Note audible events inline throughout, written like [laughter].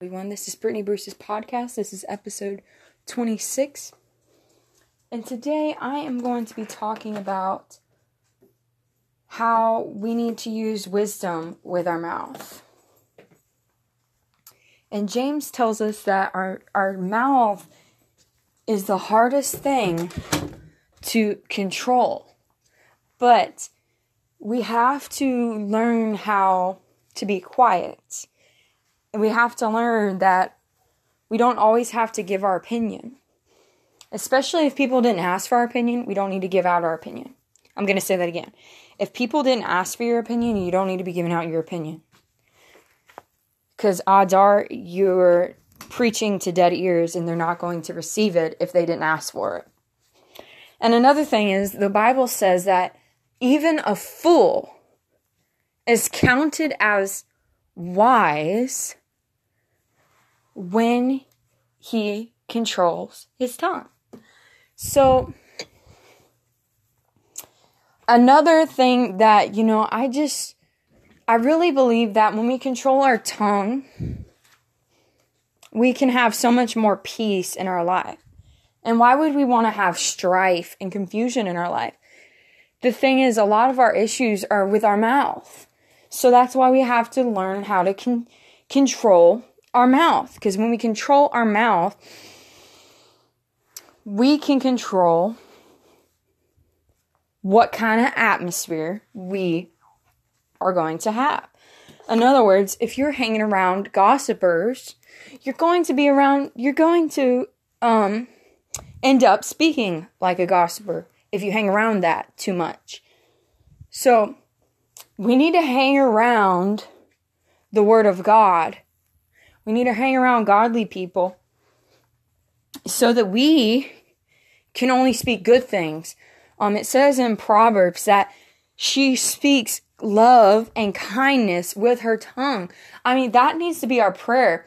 everyone. This is Brittany Bruce's podcast. This is episode 26. And today I am going to be talking about how we need to use wisdom with our mouth. And James tells us that our, our mouth is the hardest thing to control. But we have to learn how to be quiet we have to learn that we don't always have to give our opinion. Especially if people didn't ask for our opinion, we don't need to give out our opinion. I'm going to say that again. If people didn't ask for your opinion, you don't need to be giving out your opinion. Because odds are you're preaching to dead ears and they're not going to receive it if they didn't ask for it. And another thing is, the Bible says that even a fool is counted as wise when he controls his tongue. So, another thing that, you know, I just, I really believe that when we control our tongue, we can have so much more peace in our life. And why would we want to have strife and confusion in our life? The thing is, a lot of our issues are with our mouth. So that's why we have to learn how to con- control our mouth. Because when we control our mouth, we can control what kind of atmosphere we are going to have. In other words, if you're hanging around gossipers, you're going to be around, you're going to um, end up speaking like a gossiper if you hang around that too much. So, we need to hang around the Word of God. We need to hang around godly people so that we can only speak good things. Um, it says in Proverbs that she speaks love and kindness with her tongue. I mean, that needs to be our prayer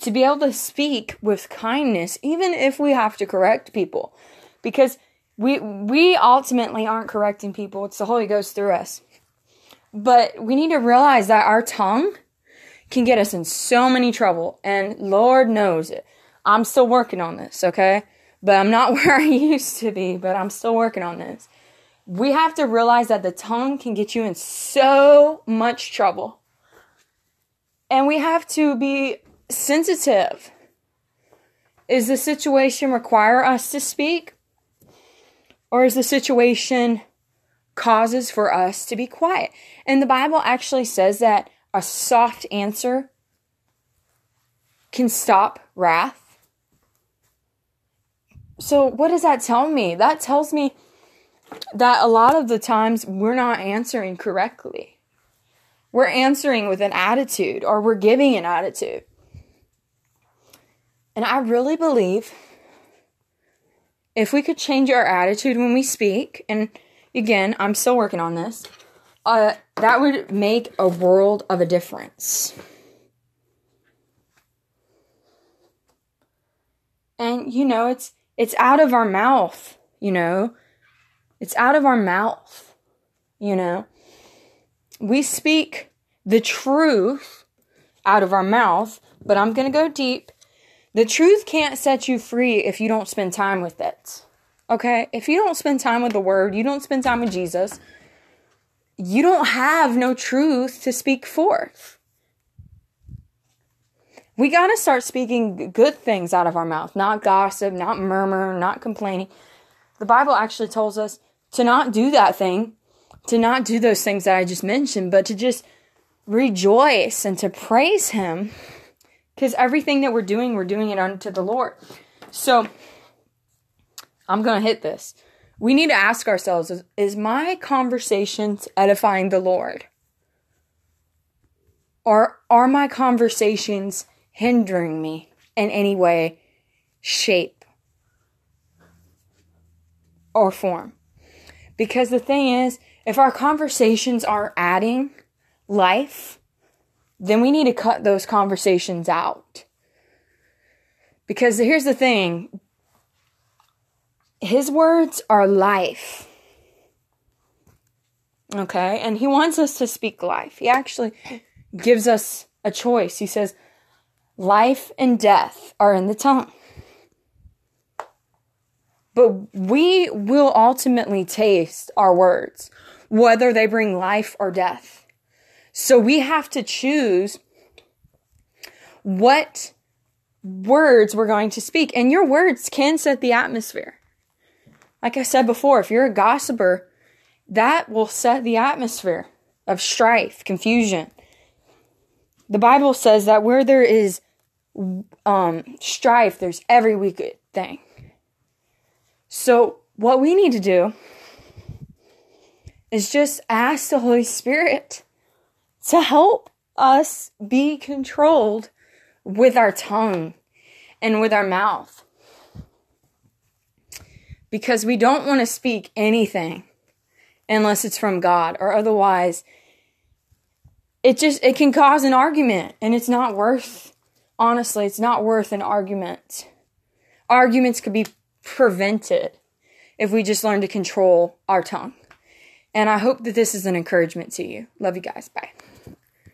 to be able to speak with kindness, even if we have to correct people, because we we ultimately aren't correcting people. It's the Holy Ghost through us. But we need to realize that our tongue can get us in so many trouble, and Lord knows it. I'm still working on this, okay? But I'm not [laughs] where I used to be, but I'm still working on this. We have to realize that the tongue can get you in so much trouble. And we have to be sensitive. Is the situation require us to speak? Or is the situation causes for us to be quiet. And the Bible actually says that a soft answer can stop wrath. So, what does that tell me? That tells me that a lot of the times we're not answering correctly. We're answering with an attitude or we're giving an attitude. And I really believe if we could change our attitude when we speak and again, I'm still working on this. Uh, that would make a world of a difference. And you know, it's it's out of our mouth, you know. It's out of our mouth, you know. We speak the truth out of our mouth, but I'm going to go deep. The truth can't set you free if you don't spend time with it. Okay? If you don't spend time with the word, you don't spend time with Jesus, you don't have no truth to speak forth. We got to start speaking good things out of our mouth, not gossip, not murmur, not complaining. The Bible actually tells us to not do that thing, to not do those things that I just mentioned, but to just rejoice and to praise Him. Because everything that we're doing, we're doing it unto the Lord. So, I'm going to hit this. We need to ask ourselves is, is my conversations edifying the Lord? Or are my conversations hindering me in any way, shape, or form? Because the thing is, if our conversations are adding life, then we need to cut those conversations out. Because here's the thing his words are life. Okay? And he wants us to speak life. He actually gives us a choice. He says, Life and death are in the tongue. But we will ultimately taste our words, whether they bring life or death. So we have to choose what words we're going to speak. And your words can set the atmosphere. Like I said before, if you're a gossiper, that will set the atmosphere of strife, confusion. The Bible says that where there is um, strife, there's every wicked thing. So, what we need to do is just ask the Holy Spirit to help us be controlled with our tongue and with our mouth. Because we don't want to speak anything unless it's from God or otherwise it just it can cause an argument and it's not worth honestly it's not worth an argument. Arguments could be prevented if we just learn to control our tongue. And I hope that this is an encouragement to you. Love you guys. Bye.